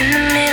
In the middle.